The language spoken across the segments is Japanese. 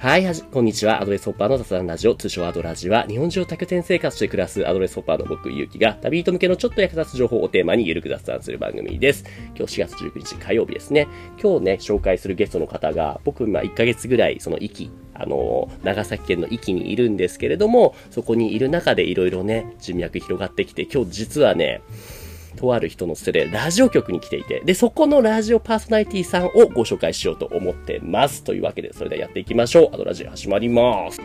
はい、はじ、こんにちは。アドレスホッパーの雑談ラジオ、通称アドラジは、日本中を多拠点生活して暮らすアドレスホッパーの僕、ゆうきが、旅人向けのちょっと役立つ情報をテーマにゆるく雑談する番組です。今日4月19日火曜日ですね。今日ね、紹介するゲストの方が、僕、今1ヶ月ぐらい、その、壱岐、あの、長崎県の壱岐にいるんですけれども、そこにいる中でいろいろね、人脈広がってきて、今日実はね、とある人のつてでラジオ局に来ていて、で、そこのラジオパーソナリティさんをご紹介しようと思ってます。というわけで、それではやっていきましょう。アドラジオ始まります。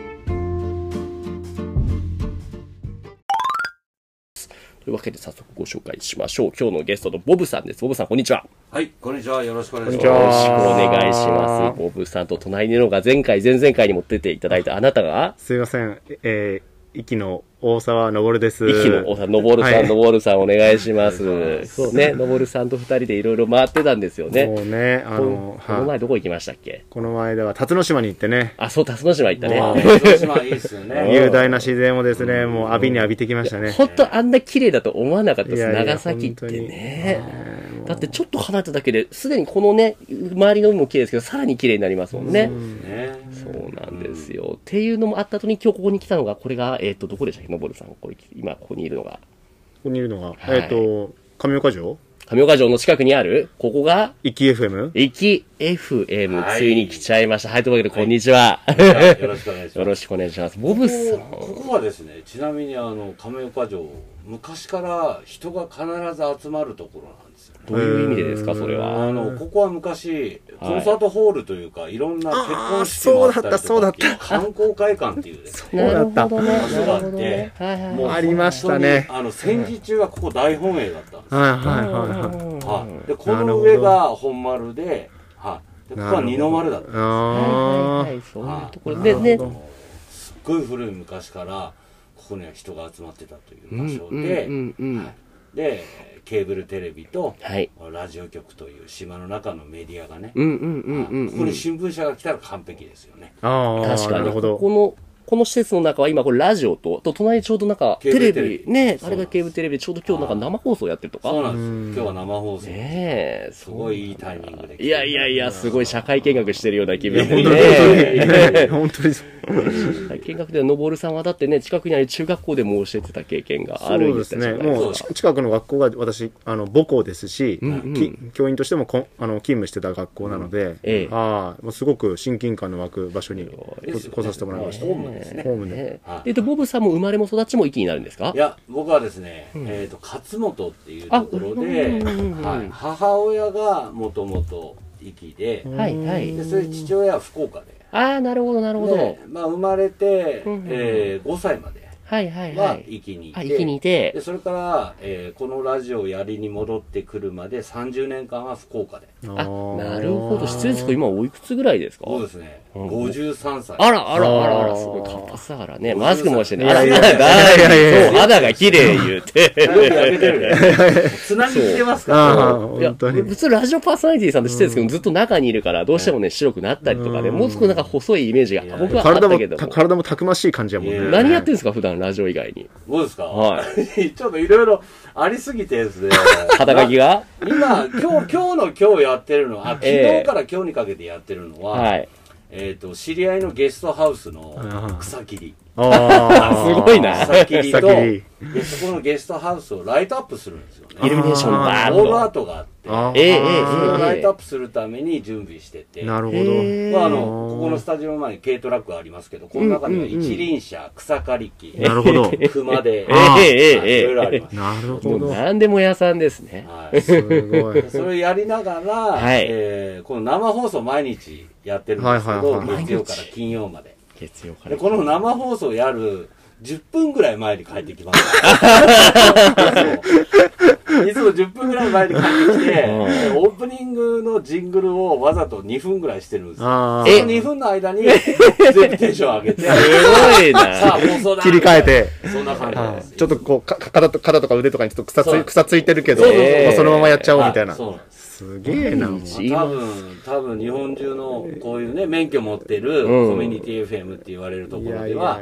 というわけで早速ご紹介しましょう。今日のゲストのボブさんです。ボブさん、こんにちは。はい、こんにちは。よろしくお願いします。よろしくお願いします。ボブさんと隣にいるのが前回、前々回にも出ていただいたあなたが、すいません。えー、息の大沢昇です。息のおさん、のぼるさん、はいさんお願いします。そうね、のぼるさんと二人でいろいろ回ってたんですよね。もうね、あこの、このは前どこ行きましたっけ？この前では辰野島に行ってね、あ、そう、辰野島行ったあね。広島いいっすようんね。雄大な自然をですね、もう浴びに浴びてきましたね。本当あんな綺麗だと思わなかったです、いやいや長崎って本ね。だってちょっと離れただけで、すでにこのね、周りの海も綺麗ですけど、さらに綺麗になりますもんね。ね。そうなんですよ。っていうのもあった後に今日ここに来たのが、これが、えっ、と、どこでしたっけ？のぼるさん。これ、今ここにいるのが。ここにいるのが、はいえっ、と、上岡城？上岡城の近くにある、ここが、壱岐 FM? 駅 FM、はいついに来ちゃいました。はい、というわけで、こんにちは。よろしくお願いします。よろしくお願いします。ボブさん。ここはですね、ちなみにあの、亀岡城、昔から人が必ず集まるところなんですよ。どういう意味でですか、それは？あの、ここは昔、コンサートホールというか、いろんな結婚式もあったりとかそうだったそうだった観光会館っていうですね。そうだったなるほどね。場所があってねはいはいもうありましたねあの、戦時中はここ大本営だったんですよ。はいはいはいはい。はい。で、この上が本丸で、はい。で、ここは二の丸だったんですよ。はいはいあはい、そういうところなでね。すっごい古い昔からここには人が集まってたという場所うんで、うんうんうんはいでケーブルテレビとはい。ラジオ局という島の中のメディアがね、うんうんうんうんうんここに。新聞社が来たら完璧ですよね。あー、確かに、なるほど。ここの、この施設の中は今これラジオと、と隣ちょうどなんかテレビ。ビ、ね、あれがケーブルテレビ。でちょうど今日なんか生放送やってるとか。そうなんうんです。よ。今日は生放送。ねえ、すごいいいタイミングでいやいやいや、すごい社会見学してるような気分でね。本当にそう。社会見学でのぼるさんはだってね、近くにある中学校でも教えてた経験があそるうんですね。もうち近くの学校が私、あの、母校ですし、んうん。き教員としてもこんあの勤務してた学校なので、ええ。ああ、もうすごく親近感の湧く場所に来させてもらいました。ホームですね。ホームで。ねはいえっと、ボブさんも生まれも育ちも息になるんですか？いや、僕はですね、えっ、と、勝本っていうところで、母親がもともと壱岐で、はいはい。で、それ父親は福岡で。ああ、なるほどなるほどで。まあ、生まれて、うんうんえー5歳まではいはいは。はい壱岐にいて、あ、息にいて。で。それから、えーこのラジオをやりに戻ってくるまで30年間は福岡で。あ、なるほど。失礼ですけど、今おいくつぐらいですか？そうですね、うん。53歳。あら、あら、あら、あら、すごい活発だからね。マスクもしてね。あら、いやいや。いやだいやいやいやそう、肌が綺麗言うて。よく焼けてるねつなぎ来てますから。ああ、いや、本当に。普通ラジオパーソナリティさんって知ってるんですけど、ずっと中にいるから、どうしてもね、白くなったりとかね、うん。もう少しなんか細いイメージが。僕はあっ体もたけども。た体もたくましい感じやもんね。何やってんですか、普段ラジオ以外に。どうですか、は ちょっといろいろありすぎてですね。肩書きが？今今日今日の今日やってるのは昨ええ。日から今日にかけてやってるのは、はい。えっ、と知り合いのゲストハウスのあ草切りあ すごいな草切りとそこのゲストハウスをライトアップするんですよねイルミネーションバーオールアー。トがあってあええええそれをライトアッえプするために準備しててなるほど。へまあ、あのここのスタジオの前に軽トラックがありますけどこの中には一輪車草刈り機なるほど。熊手ええええはいいろいろありますなるほど。何でも屋さんですね。はいすごい。それをやりながら、はいえーこの生放送毎日やってるんですけど、はいはいはい月曜から金曜まで。月曜から。で、この生放送やる10分ぐらい前に帰ってきます。いつも10分ぐらい前に帰ってきて、でオープニングのジングルをわざと2分ぐらいしてるんですよ。その2分の間に全部テンション上げて、すごい さあな。放送だ切り替えて。そんな感じです。ちょっとこう、か肩と肩とか腕とかにちょっと草つついてるけど、そのままやっちゃおうみたいな。はそうなんです。すげえな、多分、多分日本中のこういうね、免許持ってるコミュニティ FM って言われるところでは、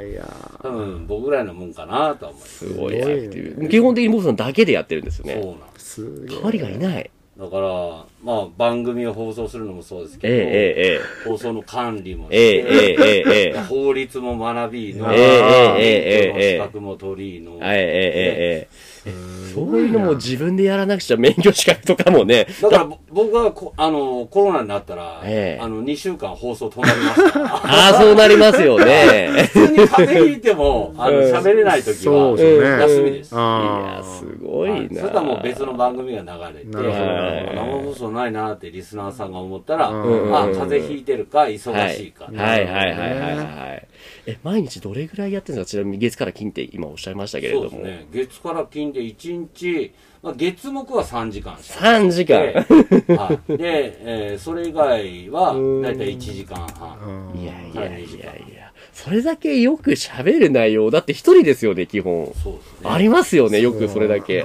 多分僕ぐらいのもんかなと思います。すごい。基本的に僕さんだけでやってるんですよね。そうなんです。代わりがいない。だから、まあ、番組を放送するのもそうですけど、ええ、放送の管理も、ね、法律も学びの、資格も取りえ、ね、そういうのも自分でやらなくちゃ免許資格とかもね。だからぼ僕はこあのコロナになったら、ええあの2週間放送止まりましたから。ああ、そうなりますよね。普通に風邪ひいても、あの、うん喋れない時は、休みです。いや、あすごいな。はいそれとはもう別の番組が流れて、生放送ないなってリスナーさんが思ったら、うんあ、風邪ひいてるか、忙はいしいか。はいはいはいはいはい。え、毎日どれぐらいやってるんですか？ちなみに月から金って今おっしゃいましたけれども。そうですね。月から金で1日、まあ、月木は3時間しか3時間。はい。で、えーそれ以外は、だいたい1時間半。いやいやいやいや。それだけよく喋る内容。だって一人ですよね、基本。そうですね。ありますよね、よくそれだけ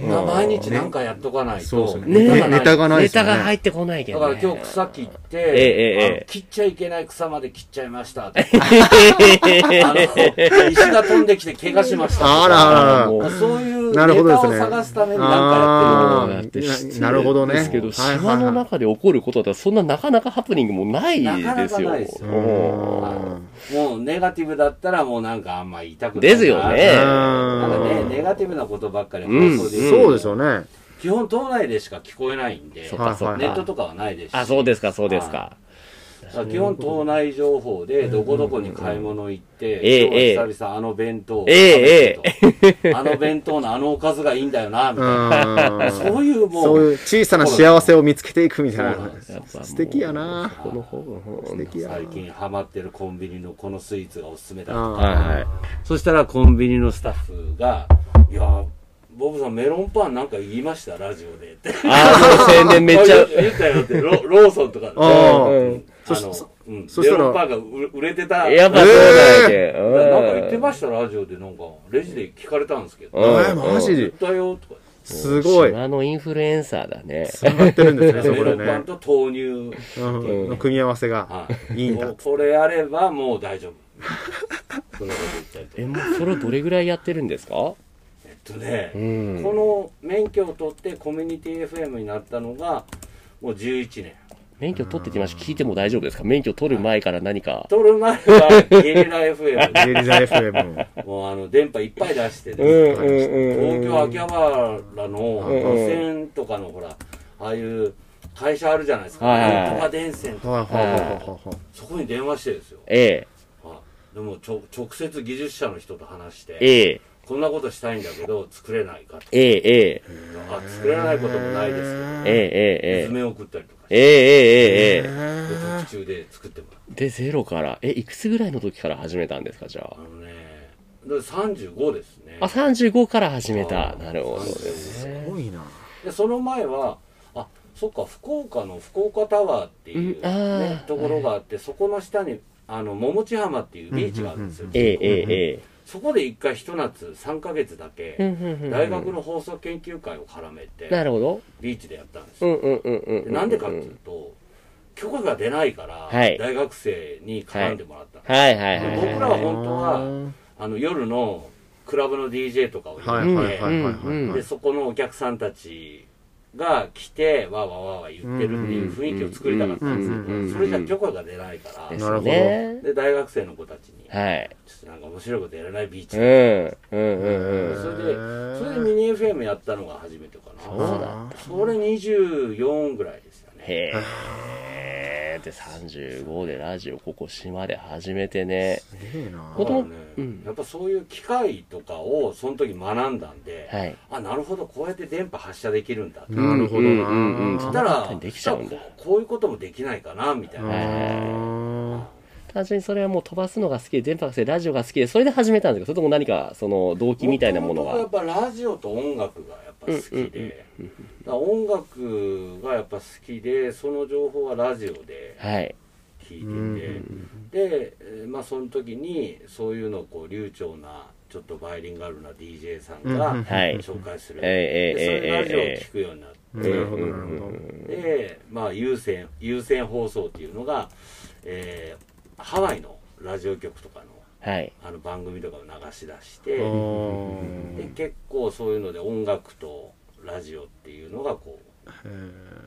まあ毎日なんかやっとかないと、そうですねねネタがないネですよねタが入ってこないけだど、ね。から今日草切って、ええええあの切っちゃいけない草まで切っちゃいました 石が飛んできて怪我しましたとか。あらあらもうまあそういうネタを探すためになんかやってるあーだってななるほどね。ですけど、島の中で起こることだったら、そんななかなかハプニングもないですよ。なかなかないですようん。もうネガティブだったらもうなんかあんま言いたくないな。ですよね。なんかね、ネガティブなことばっかり放送で、そうですよね。基本島内でしか聞こえないんで、ネットとかはないですし。あ、そうですか、そうですか。基本島内情報でどこどこに買い物行って、ええ今日は久々あの弁当を食ええ。べてと。あの弁当のあのおかずがいいんだよな、みたいな。うんそういうもう、そういう小さな幸せを見つけていくみたいな。素敵やな。この方が、素敵やな。最近ハマってるコンビニのこのスイーツがおすすめだとあか。はいはい。そしたらコンビニのスタッフが、いや、ボブさんメロンパンなんか言いました？ラジオでって。あー、もう宣伝めっちゃあ。言ったよって、ロローソンとかで。うんそあのそうんそしたらメロンパンが売売れてた。やっぱそうだけ。なんか言ってました、ラジオで、なんか、レジで聞かれたんですけど。うんえーマジで？たよ、とか。すごい。島のインフルエンサーだね。繋がってるんですね、そメこでね。パンと豆乳。うんの組み合わせがはい。いいんだ。これやればもう大丈夫。そんなこと言ったりとかえ、もうそれをどれぐらいやってるんですか？えっとね、うんこの免許を取ってコミュニティ FM になったのが、もう11年。免許取ってきました。聞いても大丈夫ですか？免許取る前から何か。取る前はゲリラ FM ゲリラ FM。もうあの電波いっぱい出してて、うんうんうん東京秋葉原のうん路線とかのほら、ああいう会社あるじゃないですか。なんとか電線とか、はい。はいはいはそこに電話してですよ。ええ、はいでもちょ直接技術者の人と話して、ええ、こんなことしたいんだけど作れないかって。ええ、ええ、あ作れないこともないですええ、ええ、けど、図面送ったりとかええ、ええ、ええ。で特注で作ってもらう。で、ゼロから、え、いくつぐらいの時から始めたんですか、じゃあ？のね、で35ですね。あ。あ、35から始めた。あなるほどね。すごいな。でその前はあそっか福岡の福岡タワーっていう、うんところがあって、そこの下にあの桃地浜っていうビーチがあるんですよ、ええ、ええ、そこで一回ひと夏3ヶ月だけ、ええ。大学の放送研究会を絡めて、なるほど。ビーチでやったんですよ、うんうんうんうん。でなんでかっていうと許可が出ないから、はい大学生に絡んでもらったんです、はいはい。僕らは本当はあの夜のクラブの DJ とかをはい入れて、はいはいはいはい。でそこのお客さんたちが来てわわわわ言ってるっていう雰囲気を作りたかったんですけどそれじゃ許可が出ないからですなるほどね。で大学生の子たちにはい。ちょっとなんか面白いことやらないビーチうん。でうんうんうん。それでそれでミニ FM やったのが初めてかそうなだ。それ24ぐらいへえ。で、35でラジオ、ここ島で始めてね。すげえな。子供だからねうんやっぱそういう機械とかをその時学んだんではい。あなるほどこうやって電波発射できるんだなるほどうんうんうんな。そしたら簡単にできちゃうんだこうこういうこともできないかなみたいなあ単純にそれはもう飛ばすのが好きで、電波が好きで、ラジオが好きで、それで始めたんですかそれとも何か、その、動機みたいなものが。元々やっぱラジオと音楽がやっぱ好きで、音楽がやっぱ好きでその情報はラジオではい。聞いてて、で、えーまあその時にそういうのをこう流暢なちょっとバイリンガルな DJ さんがうんはい。紹介する、ええでそれでラジオをええ聞くようになって、なるほどなるほど。で、まあ、優先優先放送っていうのが、えーハワイのラジオ局とかのはい。あの番組とかを流し出して、あでー結構そういうので音楽とラジオっていうのがこう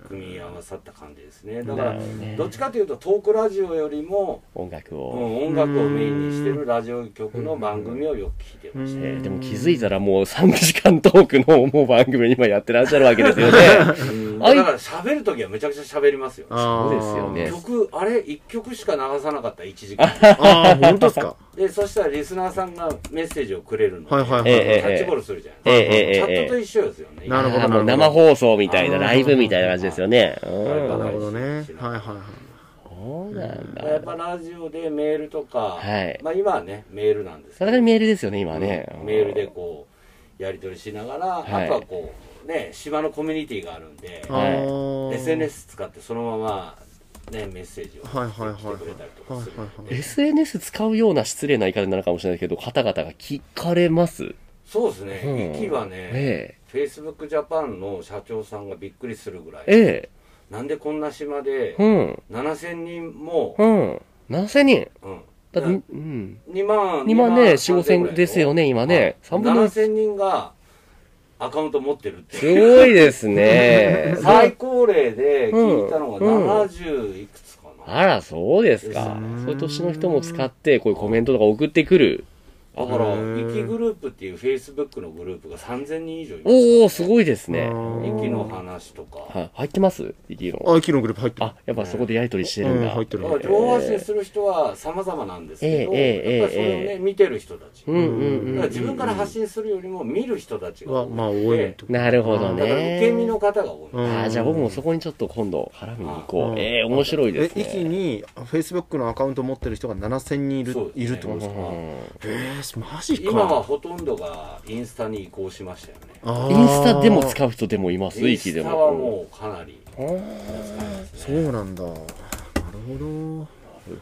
組み合わさった感じですねだからどっちかというとトークラジオよりも、音楽うを。ん、音楽をメインにしてるラジオ局の番組をよく聞いてました、えーでも気づいたらもう3時間トークのもう番組今やってらっしゃるわけですよね。だから喋る時はめちゃくちゃ喋りますよそうですよね曲あれ1曲しか流さなかった1時間ああ、本当ですか？でそしたらリスナーさんがメッセージをくれるので、はいはいはい。ええキャッチボールするじゃないええええチャットと一緒ですよねなるほどもう生放送みたいな、ライブみたいな感じですよね。うんなるほどね。はいはいはい。そうなんだ。やっぱラジオでメールとか、はいまあ今はねメールなんですけどさすがにメールですよね、今ね。メールでこうやり取りしながら、はいあとはこうね島のコミュニティがあるんであー SNS 使ってそのままねメッセージをはいはいはい来てくれたりとかするはいはいんで SNS 使うような失礼な言い方になるかもしれないけど、方々が聞かれますそうですね、うん息はね、え Facebook ジャパンの社長さんがびっくりするぐらい、え。えなんでこんな島でえ。うん。7000人も、うん。7000人。うんだって、うん。2万2万ね、4、5 3000千ですよね、今ね。3分の1。7000人がアカウント持ってるってすごいですね。最高齢で聞いたのがうん70いくつかな、あら、そうですかうん。そういう年の人も使って、こういうコメントとか送ってくる。だから、へーイキグループっていうフェイスブックのグループが3000人以上いますおー、すごいですね。うんイキの話とか。はい、入ってます？イキの。あ、昨日グループ入ってるあ、やっぱそこでやりとりしてるんだ。うん入ってるだから情報発信する人は様々なんですけど、ええええやっぱりそれをね、見てる人たち。うんうんうんだから自分から発信するよりも見る人たちが多いは、まあ、多い なるほどだから受け身ね。の方が多い。うんあーじゃあ僕もそこにちょっと今度絡みに行こう。ええ面白いでえす、ね。一気に、フェイスブックのアカウント持ってる人が7000人いるねいるってことですか？うんえー、マジか。今はほとんどがインスタに移行しましたよね。あーインスタでも使う人でもいますインでスタはも。もうかなりそうなんだ。なるほ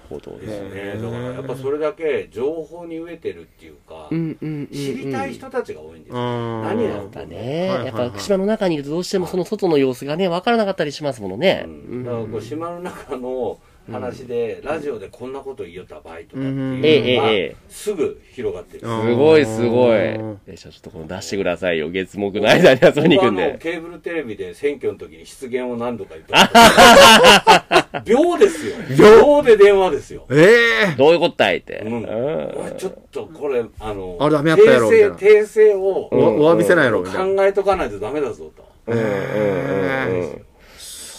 ほどですね。ね。だからやっぱそれだけ情報に飢えてるっていうか、うんうんうんうん。知りたい人たちが多いんですど。よ。何何ややっぱね、はいはいはいやっぱ島の中にいるとどうしてもその外の様子がね、わからなかったりしますものね。うんだからこう島の中の話で、ラジオでこんなこと言いよった場合とかっていうのが、ええええすぐ広がってる。うんすごいすごい。うんえじゃあちょっとこの出してくださいよ。月木の間に遊びに行くん僕はあので。ケーブルテレビで選挙の時に失言を何度か言った。秒ですよ。秒で電話ですよ。ええどういうことだいって。うんうんちょっとこれ、あの、あれダメやったやろみたいな訂正、訂正をおお詫びせないやろみたいな。考えとかないとダメだぞと。うんうんうんうん。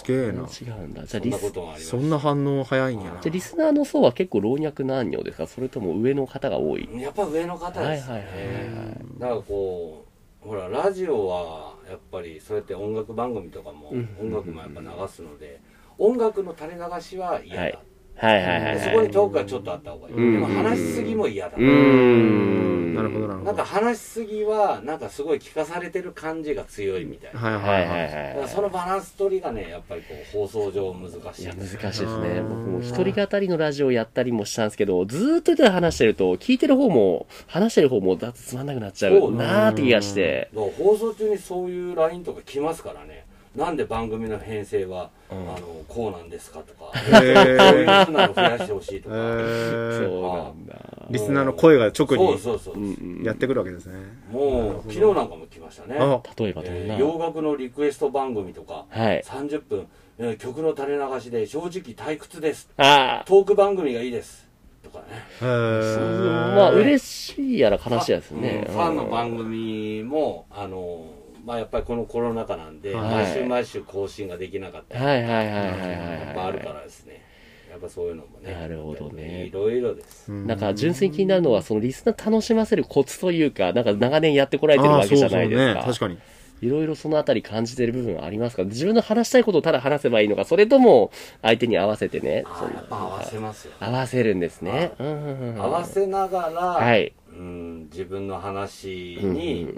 すげえな。違うんだ。じゃあそんなリス、そんな反応早いんやな。あリスナーの層は結構老若男女ですか？それとも上の方が多い？やっぱ上の方ですね。はいはいはいはいだからこう、ほら、ラジオは、やっぱり、そうやって音楽番組とかも、うん音楽もやっぱ流すので、音楽の垂れ流しは嫌だ。はいはいはいはいはい。でそこにトークがちょっとあった方がいい。うんでも話しすぎも嫌だ。うーん。なるほどなるほど。なんか話しすぎは、なんかすごい聞かされてる感じが強いみたいな。はいははいいはいはい。だからはそのバランス取りがね、やっぱりこう、放送上難しい。いや。難しいですね。うん僕も一人語りのラジオやったりもしたんですけど、ずーっとただ話してると、聞いてる方も、話してる方もだってつまんなくなっちゃそううなーって気がして。放送中にそういう LINE とか来ますからね。なんで番組の編成は、うんあの、こうなんですかとか、へそういうーふうなの増やしてほしいとえか。ーそうなんだ。リスナーの声が直にそうそう。うんうんやってくるわけですね。もう、昨日なんかも来ましたね。あ、例えばどんな？えー洋楽のリクエスト番組とか、はい。30分、えー曲の垂れ流しで正直退屈です。ああ。トーク番組がいいです。とかね。まあ、嬉しいやら悲しいやですね。うんファンの番組も、あの、まあやっぱりこのコロナ禍なんで、はい毎週毎週更新ができなかったり、はいはいはいはいはいやっぱあるかはらですね。やっぱそういうのもね。なるほどねいろいろです。い。なんか純粋に気になるのは、そのリスナー楽しませるコツというか、なんか長年やってこられてるわけじゃないですあーそうそうね確か。かに。いろいろそのあたり感じてる部分はありますか？自分の話したいことをただ話せばいいのか、それとも相手に合わせてね、そのあーやっぱ合わせますよ。合わせるんですね。うんうんうんうん合わせながら、はい。うん、自分の話うんに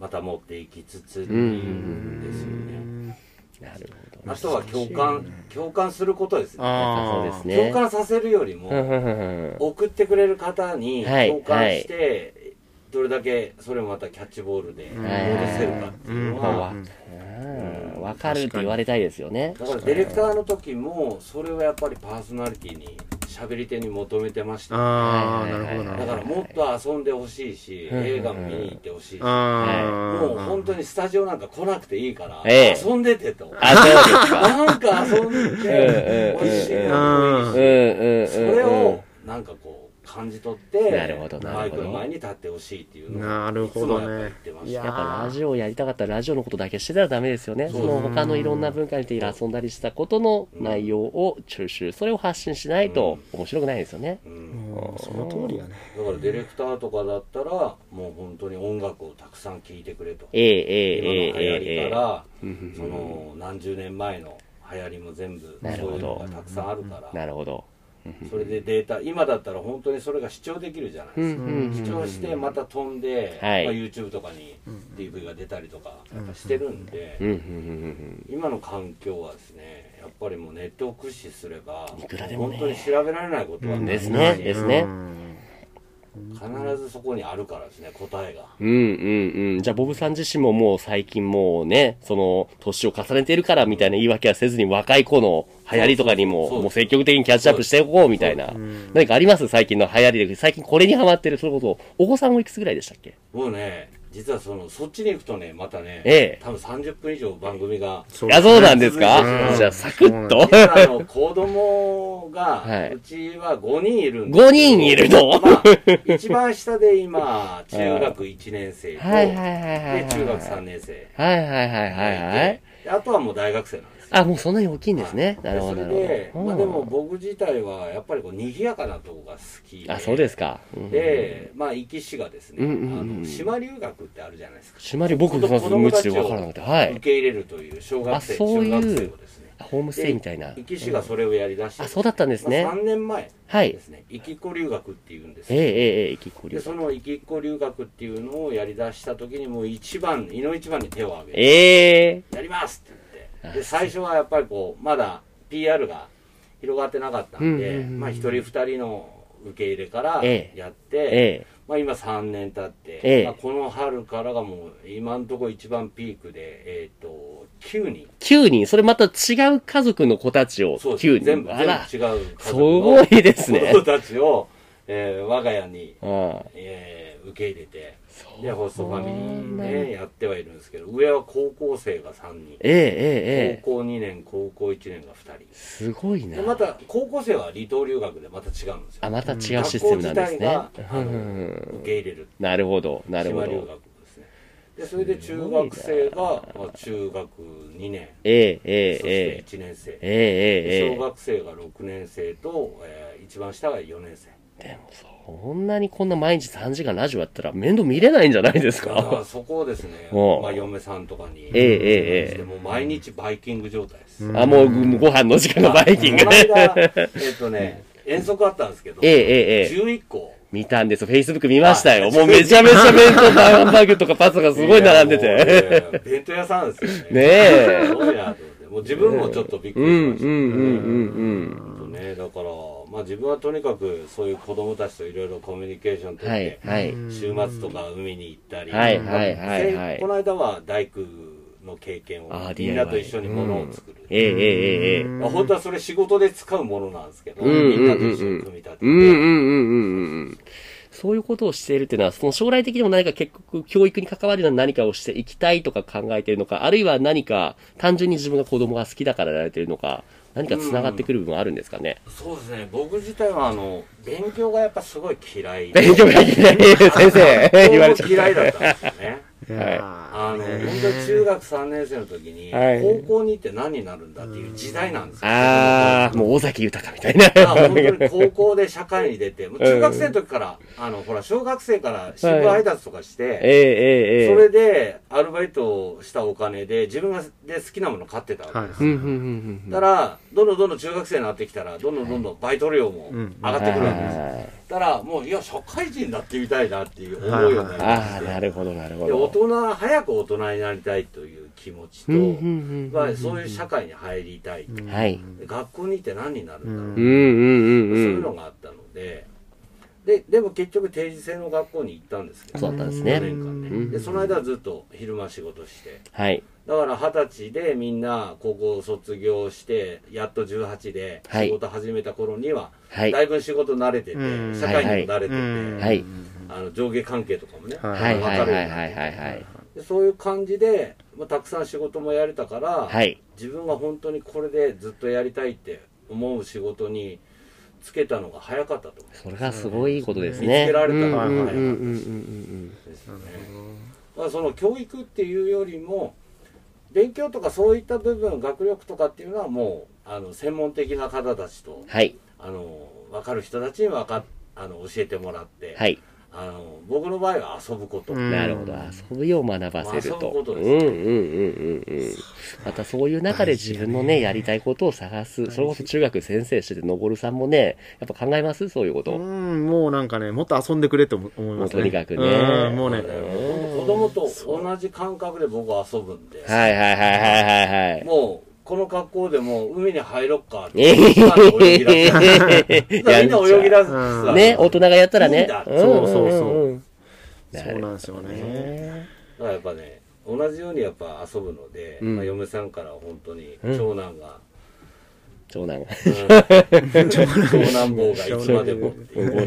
また持っていきつつってんいうんですよね。なるほど。あとは共感、共感することですね。あそうですね。共感させるよりも、送ってくれる方にはい共感して、どれだけそれをまたキャッチボールで戻せるかっていうのまあは、わうんわかるって言われたいですよね。だからディレクターの時も、それをやっぱりパーソナリティに喋喋り手に求めてましたよあ。だからもっと遊んでほしいし、うん映画も見に行ってほしいし、も。う本当にスタジオなんか来なくていいから、ええ遊んでてと。あ、そうですか。なんか遊んで、美味しい。それを、なんかこう、感じ取って、なるほどなマイるほど。クの前に立ってほしいっていうのをなるほどね。やっぱラジオをやりたかったらラジオのことだけしてたらダメですよね。その他のいろんな文化について遊んだりしたことの内容を抽集、それを発信しないと面白くないですよね。うん。うんその通りやね。だからディレクターとかだったら、もう本当に音楽をたくさん聴いてくれと。えええ今のえ流行りえええから、えその何十年前の流行りも全部なるほど。そういうのがたくさんあるから、なるほど。それでデータ今だったら本当にそれが視聴できるじゃないですか、うん視聴してまた飛んで、はい。まあ、YouTube とかに DV が出たりとかやっぱしてるんで、今の環境はですねやっぱりもうネットを駆使すればいくらでもね。本当に調べられないことはない。ですねですね。うん必ずそこにあるからですね答えがうんうんうん。じゃあ、ボブさん自身ももう最近もうね、その、年を重ねているからみたいな言い訳はせずに若い子の流行りとかにも、もう積極的にキャッチアップしていこうみたいな。何かあります？最近の流行りで。最近これにハマってる。それこそ、お子さんおいくつぐらいでしたっけ？もうね実はそのそっちに行くとねまたね、ええ。多分30分以上番組がいや、そうなんですうかん。じゃあ、サクッと？あの子供が、はい。うちは5人いるんですけど5人いるの？まあ、一番下で今中学1年生と、はい。はいはいはいはい。で中学3年生。はいはいはいはい。はい。であとはもう大学生なんですよあ、もうそんなに大きいんですね。なるほど、それで。まあ、でも僕自体はやっぱりこう賑やかなとこが好きであ、そうですか。うんで、まあ、壱岐市がですね、あの島留学ってあるじゃないですか締まり僕、子供その無知で分からなくて。はい受。け入れるという小学生あそういう中学生をですねあホームステイみたいな。壱岐市がそれをやりだして、あ、そうだったんですねまあ、。3年前はいですね壱岐っ子留学っていうんですええよええええ、結構でその壱岐っ子留学っていうのをやりだした時にもう一番井の一番に手を挙げてええやりますってで最初はやっぱりこうまだ PR が広がってなかったんで、うんうんうんうん。まあ、一人二人の受け入れからええ。やって、えまあ、今3年経って、ええ。まあ、この春からがもう今のところ一番ピークで、えっと9人。9人、それまた違う家族の子たちをそう9人。全部違う家す族のごいですね。子供たちを、えー我が家に、うん。えー受け入れてでホストファミリーなでやってはいるんですけど上は高校生が3人。ええええええ。高校2年高校1年が2人。すごいな。で。また高校生は離島留学でまた違うんですよ。あ、また違うシステムなんですね。受け入れる。なるほど、なるほ島留学ど。ですね。でそれで中学生が、まあ、中学2年。ええええそえ。して1年生。え。えええええ。小学生が6年生と、えー一番下が4年生。え。でもそんなにこんな毎日3時間ラジオやったら面倒見れないんじゃないですだかそこをですね、まあ、嫁さんとかに、ええええええでもう毎日バイキング状態です、あ、もうご飯の時間がバイキング。この間えっ、とね遠足あったんですけど、ええええええ。11個。見たんですよ。Facebook 見ましたよ。はいもうめちゃめちゃ弁当とハンバーグとかパスタがすごい並んでて。ね弁当屋さんですよね。ねえ。すごいなと思って。もう自分もちょっとびっくうん、うん、りしました、うん、うん、ほんとね、だから、まあ、自分はとにかくそういう子供たちといろいろコミュニケーションうん。取って、はい、はい。週末とか海に行ったり、はいはいはいはいでこの間は大工の経験をあーみんなと一緒にものを作る、ええええええ。まあ本当はそれ仕事で使うものなんですけど、うんうんみんなと一緒に組み立てて、うん、うん、うん、うん、うん。そういうことをしているっていうのは、その将来的にも何か結局教育に関わるような何かをしていきたいとか考えているのか、あるいは何か単純に自分が子供が好きだからやられているのか、何か繋がってくる部分はあるんですかね？そうですね。僕自体はあの勉強がやっぱすごい嫌い。勉強がいけない。先生、言われちゃった。嫌いだったんですよねあの本当に中学3年生の時に、はい高校に行って何になるんだっていう時代なんですよあー、もう尾崎豊みたいな。まあ本当に高校で社会に出て、も う中学生の時から、あの、ほら、小学生から新聞配達とかして、ええ。それでアルバイトをしたお金で自分がで好きなもの買ってたわけです。うん、うん、うん、うん。だから、どんどんどんどん中学生になってきたら、どんどんどんどんバイト料も上がってくるわけですだから、もう、いや、社会人だってみたいなっていう思うようになりまああ。なるほど、なるほで、大ど。人、早く大人になりたいという気持ちと、まあそういう社会に入りたい。はい。で学校に行って何になるんだろううん、うん、うん、そういううん。のがあったので、ででも結局定時制の学校に行ったんですけど。そうだったんですね。4年間ね、うん。でその間はずっと昼間仕事して。はい。だから二十歳でみんな高校を卒業してやっと18ではい。仕事始めた頃には、はい。だいぶ仕事慣れてて、うん。社会にも慣れてて、うん。はい。あの上下関係とかもね、はい。はいはいはい分かるようになってそういう感じで、まあ、たくさん仕事もやれたから、はい。自分が本当にこれでずっとやりたいって思う仕事につけたのが早かったと思それがすごいいいことです見ね。つけられたのがうんうんうんうん早かったうんですよねだからその教育っていうよりも勉強とかそういった部分学力とかっていうのはもうあの専門的な方たちとはい。あの分かる人たちに分かあの教えてもらって、はい。あの僕の場合は遊ぶこと、うんなるほど。遊びを学ばせると。ことですねうんうんうんうんうん。またそういう中で自分のね、やりたいことを探す。それこそ中学先生してて、のぼるさんもね、やっぱ考えます？そういうこと。うん、もうなんかね、もっと遊んでくれと思いますね。もうとにかくねうんもうね、子供と同じ感覚で僕は遊ぶんで、はいはいはいはいはいはい。もうこの格好でもう海に入ろっかって。えみんなで泳ぎ出すみんな泳ぎ出すうん。ね、大人がやったらね。そうそうそう。そうなんですよね。ねだからやっぱね同じようにやっぱ遊ぶので、うん。まあ、嫁さんから本当にうん。長男が、長男。うん。長男坊がいつまでも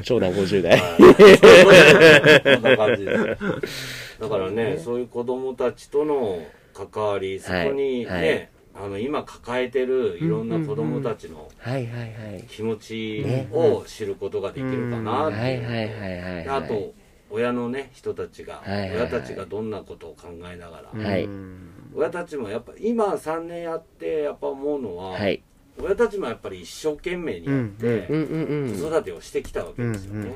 長男50代。はい。そんな感じです。だからねそういう子供たちとの関わりそこにね、あの今抱えてるいろんな子供たちの。気持ちねを知ることができるかなってあと親のね人たちが、親たちがどんなことを考えながら、親たちもやっぱ今3年やってやっぱ思うのは、はい。親たちもやっぱり一生懸命にやって。子育てをしてきたわけですよね。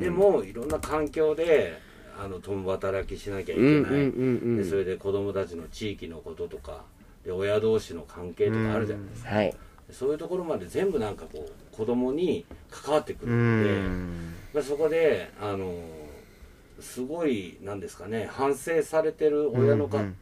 で、もいろんな環境であの共働きしなきゃいけない。でそれで子供たちの地域のこととかで親同士の関係とかあるじゃないですか、はい。そういうところまで全部なんかこう子供に関わってくうるんで、ん。まあ、そこであのすごいなんですかね反省されてる親のか、うんうん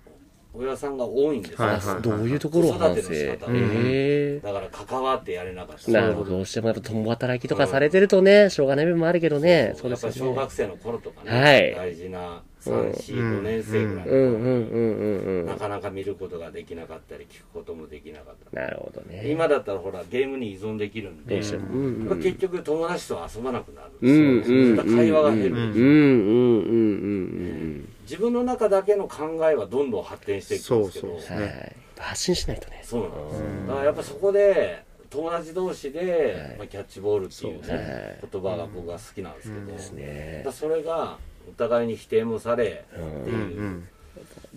親さんが多いんですよ、はいはいどういうところを反省子育ての仕方ええ。だから関わってやれなかったなるほど。どうしてもやっぱ共働きとかされてるとね、しょうがない部分もあるけどね。そうやっぱり小。学生の頃とかね、はい大事な3、4、5年生ぐらい。なかなか見ることができなかったり聞くこともできなかったなるほどね。今だったらほらゲームに依存できるんで。結局友達と遊ばなくなるうんうんそう会話が減る、自分の中だけの考えはどんどん発展していくんですけど。発信しないとね。そうなんですうんだからやっぱそこで友達同士で、まあ、キャッチボールっていうね言葉が僕は好きなんですけど、それがお互いに否定もされっていう、うん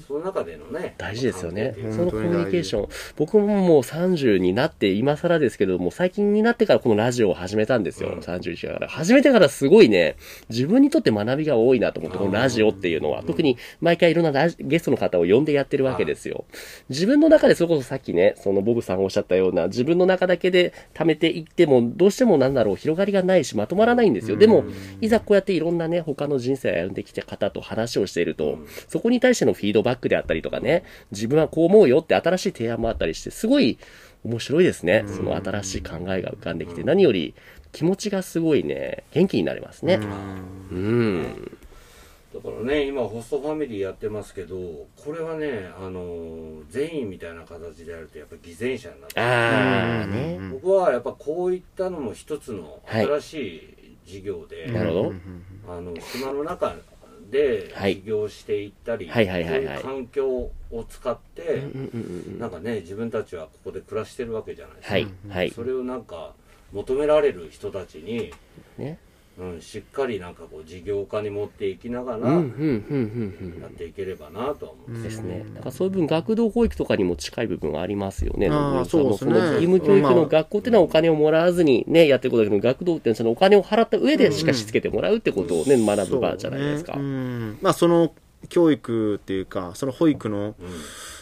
その中でのね大事ですよね。そのコミュニケーション。僕ももう30になって、今更ですけども、最近になってからこのラジオを始めたんですよ。うん31から。始めてからすごいね、自分にとって学びが多いなと思って、このラジオっていうのは。特に毎回いろんなゲストの方を呼んでやってるわけですよ。自分の中でそれこそさっきね、そのボブさんがおっしゃったような、自分の中だけで貯めていっても、どうしてもなんだろう、広がりがないし、まとまらないんですよ。でも、いざこうやっていろんなね、他の人生を歩んできた方と話をしていると、そこに対してのフィードバックであったりとかね、自分はこう思うよって新しい提案もあったりして、すごい面白いですね。その新しい考えが浮かんできて、何より気持ちがすごいね、元気になりますね。うん。だからね今ホストファミリーやってますけどこれはねあの善意みたいな形でやるとやっぱり偽善者になってね。僕はやっぱこういったのも一つのはい新しい事業で、なるほど。あの島の中ではい起業していったり、はいそういう環境を使って、なんかね自分たちはここで暮らしてるわけじゃないですか、はい、はい。それをなんか求められる人たちに、ね。うん、しっかりなんかこう事業化に持っていきながらうん、うん、うん、うん、やっていければなとは思うんうん。でですすね。だからそういう分、学童保育とかにも近い部分はありますよね。あそうですね。の義務教育の学校っていうのはお金をもらわずにね、やっていくことだけど、学童っていうのはそのお金を払った上でしかしつけてもらうってことをね、学ぶ場じゃないですか。ねうんまあその教育っていうかその保育の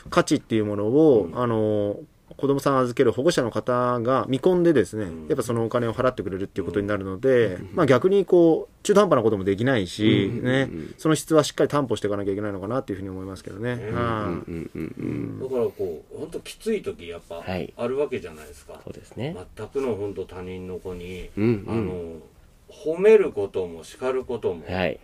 価値っていうものを、あの子供さん預ける保護者の方が見込んでですね、ん。やっぱそのお金を払ってくれるっていうことになるので、まあ逆にこう中途半端なこともできないし、ね、その質はしっかり担保していかなきゃいけないのかなっていうふうに思いますけどね。うん。はい。うん、うん、うん。だからこう本当きつい時やっぱはい。あるわけじゃないですか、そうですね。全くの本当他人の子に、うんうん。あの褒めることも叱ることもはい。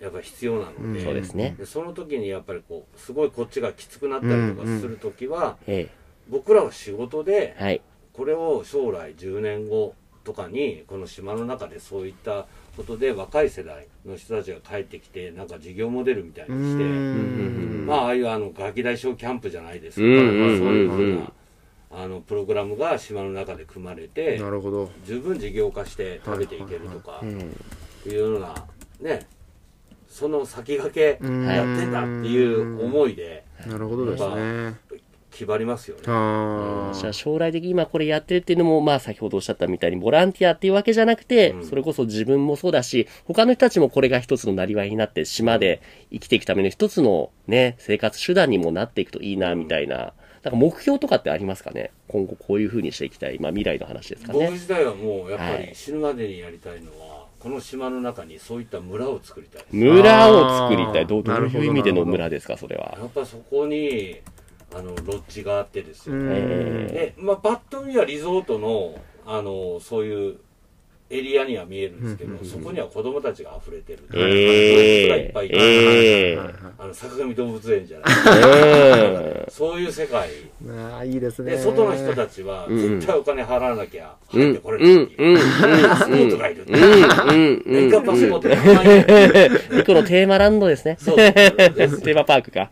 やっぱ必要なので,、そうですね。でその時にやっぱりこうすごいこっちがきつくなったりとかする時は、え僕らは仕事でえ。はい。これを将来10年後とかにこの島の中でそういったことで若い世代の人たちが帰ってきてなんか事業モデルみたいにして、まあああいうあのガキ大将キャンプじゃないですけど、うんうんうんうんまあ、そういうふうなあのプログラムが島の中で組まれてなるほど十分事業化して食べていけるとかうん。いうようなねその先駆けやってんだっていう思いでなるほどですね決まりますよね。あじゃあ将来的に今これやってるっていうのも、まあ先ほどおっしゃったみたいにボランティアっていうわけじゃなくて、うんそれこそ自分もそうだし、他の人たちもこれが一つのなりわいになって、島で生きていくための一つのね、生活手段にもなっていくといいな、みたいな。なんか目標とかってありますかね？今後こういう風にしていきたい。まあ未来の話ですか僕ね。自体はもうやっぱはいり死ぬまでにやりたいのはこの島の中にそういった村を作りたい村を作りたい。どうどういう意味での村ですかそれは？やっぱそこにあのロッジがあってですよ、うん。えで、まあ、パッと見はリゾートのあのそういうエリアには見えるんですけど、そこには子供たちが溢れてる、え動物がいっぱいいて、ええあの坂上動物園じゃない。えそういう世界。ああいいですね。で外の人たちはうん。絶対お金払わなきゃうん。入ってこれないっていう、うん。うん。パスポートがいるって、うん。うん。年間パスポートがうん1万円一個のテーマランドですね。そうテーマパークか。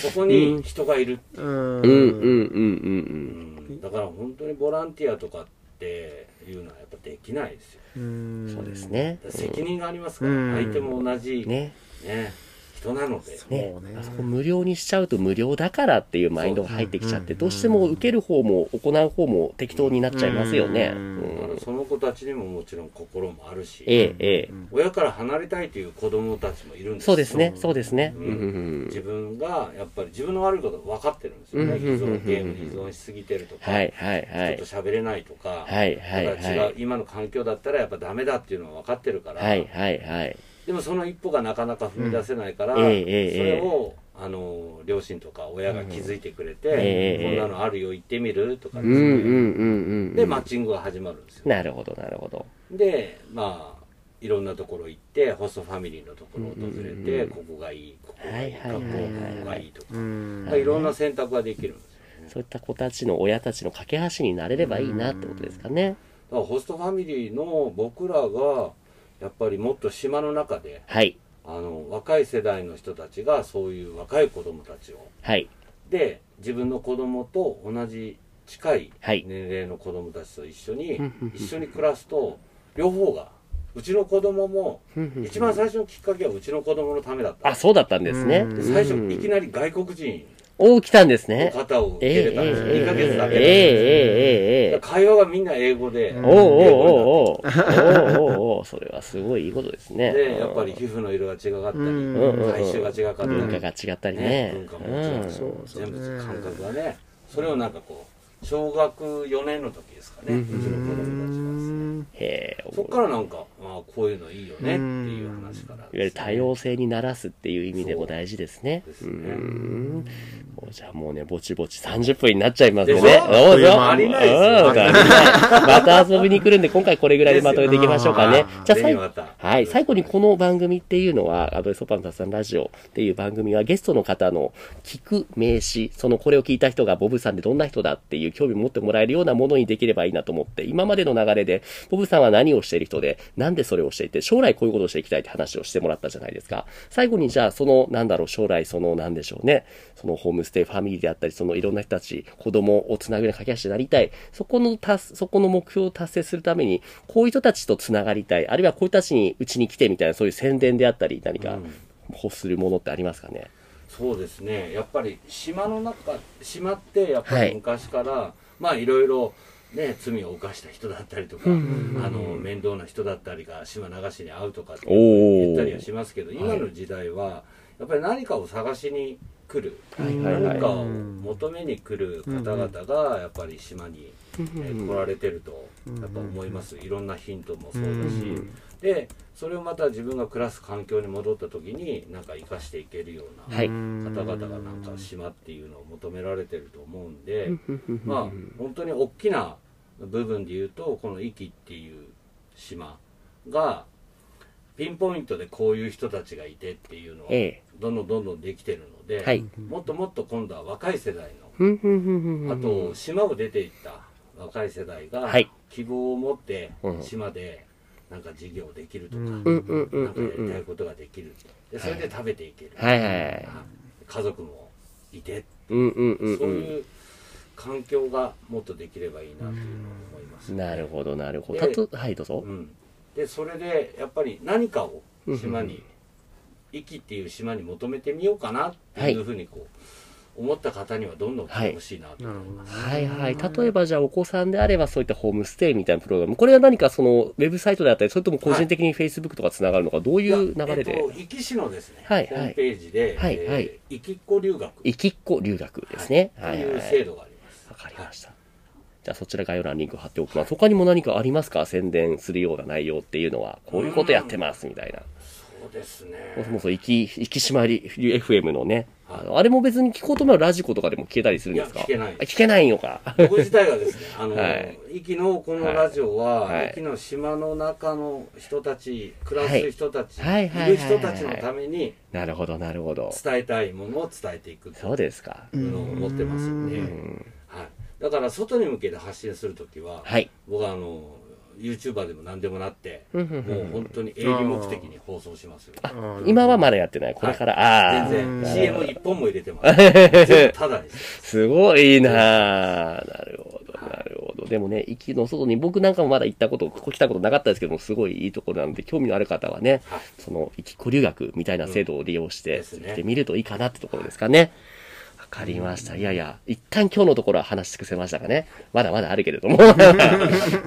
そこに人がいるっていう。うん。うん。うん。うん。うん。うん。だから本当にボランティアとかっていうのはやっぱできないですよ。そうですね。責任がありますから、うん相手も同じ、ねね。人なので。ねそうね。あそこ無料にしちゃうと無料だからっていうマインドが入ってきちゃって、どうしても受ける方も行う方も適当になっちゃいますよね。ううん。だからその子たちにももちろん心もあるし、ええ、ええ。親から離れたいという子供たちもいるんですそうですね、そうですね。ううんんうん。自分がやっぱり自分の悪いこと分かってるんですよね、うん依存ゲームに依存しすぎてるとか、はいはいはい。ちょっと。喋れないとか、はいはいだから違う、はい。今の環境だったらやっぱダメだっていうのは分かってるから、はいはいはい。でもその一歩がなかなか踏み出せないから、それを、あの両親とか親が気づいてくれて、ええこんなのあるよ行ってみるとかうですね。でマッチングが始まるんですよ。なるほどなるほど。でまあいろんなところ行ってホストファミリーのところを訪れて、ここがいいここがいい、学校ここがいいとか、いろんな選択ができるんですよそういった子たちの親たちの架け橋になれればいいなってことですかね。だからホストファミリーの僕らがやっぱりもっと島の中ではい。あの若い世代の人たちがそういう若い子供たちをはい。で自分の子供と同じ近いはい年齢の子供たちと一緒に、うんうん一緒に暮らすと両方がうちの子供も一番最初のきっかけはうちの子供のためだったあ、そうだったんですね。最初うんいきなり外国人おー、来たんですのね。方を受ええけ入れたんですよ、2ヶ月だけええええええええ会話がみんな英語で、うんおーおおーおーおーおーそれはすごいいいことですね。でやっぱり皮膚の色が違かったり、うん体種が違かったり、文化が違ったりねね。文化も違ううんそうそう全部感覚がねそれをなんかこう小学4年の時ですかね、ううんちの子供たちがですねへえ。そっからなんか、まあ、こういうのいいよねっていう話から、いわゆる多様性にならすっていう意味でも大事ですね。そうですね。ん。じゃあもうね、ぼちぼち30分になっちゃいますね。どうぞ。また遊びに来るんで、今回これぐらいでまとめていきましょうかね。じゃあ最後はい、最後にこの番組っていうのは、アドレスオパンタさんラジオっていう番組はゲストの方の聞く名詞、そのこれを聞いた人がボブさんでどんな人だっていう興味を持ってもらえるようなものにできればいいなと思って、今までの流れで、ボブさんは何をしている人で、なんでそれをしていて、将来こういうことをしていきたいって話をしてもらったじゃないですか。最後にじゃあ、その、なんだろう、将来、その、なんでしょうね、そのホームステイファミリーであったり、そのいろんな人たち、子供をつなぐような駆け足になりたい、そこの達、そこの目標を達成するために、こういう人たちとつながりたい、あるいはこういう人たちにうちに来てみたいな、そういう宣伝であったり、何かうん。欲するものってありますかね？そうですね。やっぱり島の中島ってやっぱはい。り昔から、まあいろいろね罪を犯した人だったりとか、あの面倒な人だったりが島流しに会うとかって言ったりはしますけど今の時代はやっぱり何かを探しに来る、はいはいはい。何かを求めに来る方々がやっぱり島に、えー来られてるとやっぱ思います。いろんなヒントもそうだし、でそれをまた自分が暮らす環境に戻った時になんか生かしていけるようなはい。方々がなんか島っていうのを求められてると思うんでまあ本当に大きな部分で言うとこの壱岐っていう島がピンポイントでこういう人たちがいてっていうのは、ええ。どんどんどんどんできてるので、はい。もっともっと今度は若い世代の、あと島を出ていった若い世代がはい。希望を持ってうん。島でなんか事業できるとか、うん。うんうんうんなんかやうんうんりたいことができるでそれで食べていける、はいはいはい。家族もいて、うんうんうんそういう環境がもっとできればいいなというのを思います、なるほどなるほど。はいどうぞ。うん、でそれでやっぱり何かを島に壱岐っていう島に求めてみようかなっていうふうにこう思った方にはどんどん来てほしいなと思います、はいはい。例えばじゃあお子さんであればそういったホームステイみたいなプログラム。これは何かそのウェブサイトであったり、それとも個人的に Facebook とかつながるのか、どういう流れで？えっと、壱岐市のですね、はいはいホームページで、はいえーはい壱岐っ子留学いきっこ留学ですね。とはいはいはい。いう制度があります。わかりました。じゃあそちら概要欄にリンク貼っておきます。他にも何かありますか？宣伝するような内容っていうのは、こういうことやってますみたいな。そうですね。もそもそ、行き、行き締まり FM のね、はいあのあれも別に聞こうと思えばラジコとかでも聞けたりするんですか？聞けないあ聞けないのか。僕自体がですね、あの、はい。壱岐のこのラジオは、はい。壱岐の島の中の人たち、暮らす人たち、はい。い。る人たちのためになるほど、なるほど。伝えたいものを伝えていくとそうですか。いうのを思ってますんで、うん。はい。だから外に向けて発信するときは、はい。僕はあの、YouTuber でも何でもなって、もう本当に営利目的に放送しますよ。あ今はまだやってない。これから、ああ。全然 CM 一本も入れてます。全部タダにしてます。すごいなあなるほど、なるほど。でもね、駅の外に僕なんかもまだ行ったこと、ここ来たことなかったですけども、すごいいいところなので、興味のある方はね、はいその、行き子留学みたいな制度を利用して、ですね行ってみるといいかなってところですかね。わかりました。いやいや、一旦今日のところは話し尽くせましたかね。まだまだあるけれども。今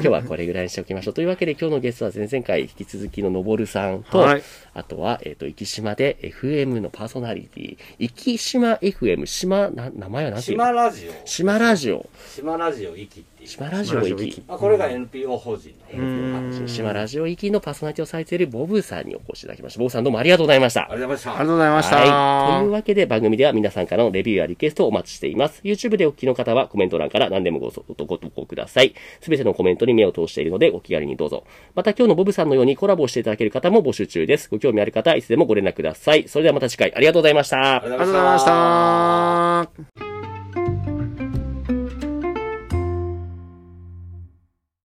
日はこれぐらいにしておきましょう。というわけで今日のゲストは前々回引き続きののぼるさんと、はいあとは、えっ、と、生島で FM のパーソナリティ、生島 FM、島、な、名前は何ていう島ラジオ。島ラジオ。島ラジオ行き。島ラジオ行き島ラジオ行き。まあ、これが NPO 法人の。ん島ラジオ行きのパーソナリティをされているボブさんにお越しいただきました。ボブさんどうもありがとうございました。ありがとうございましたありが。とうございました。はい。というわけで番組では皆さんからのレビューやリクエストをお待ちしています。YouTube でお聞きの方はコメント欄から何でもごご投稿ください。すべてのコメントに目を通しているのでお気軽にどうぞ。また今日のボブさんのようにコラボしていただける方も募集中です。ご興味ある方はいつでもご連絡ください。それではまた次回ありがとうございました。ありがとうございました。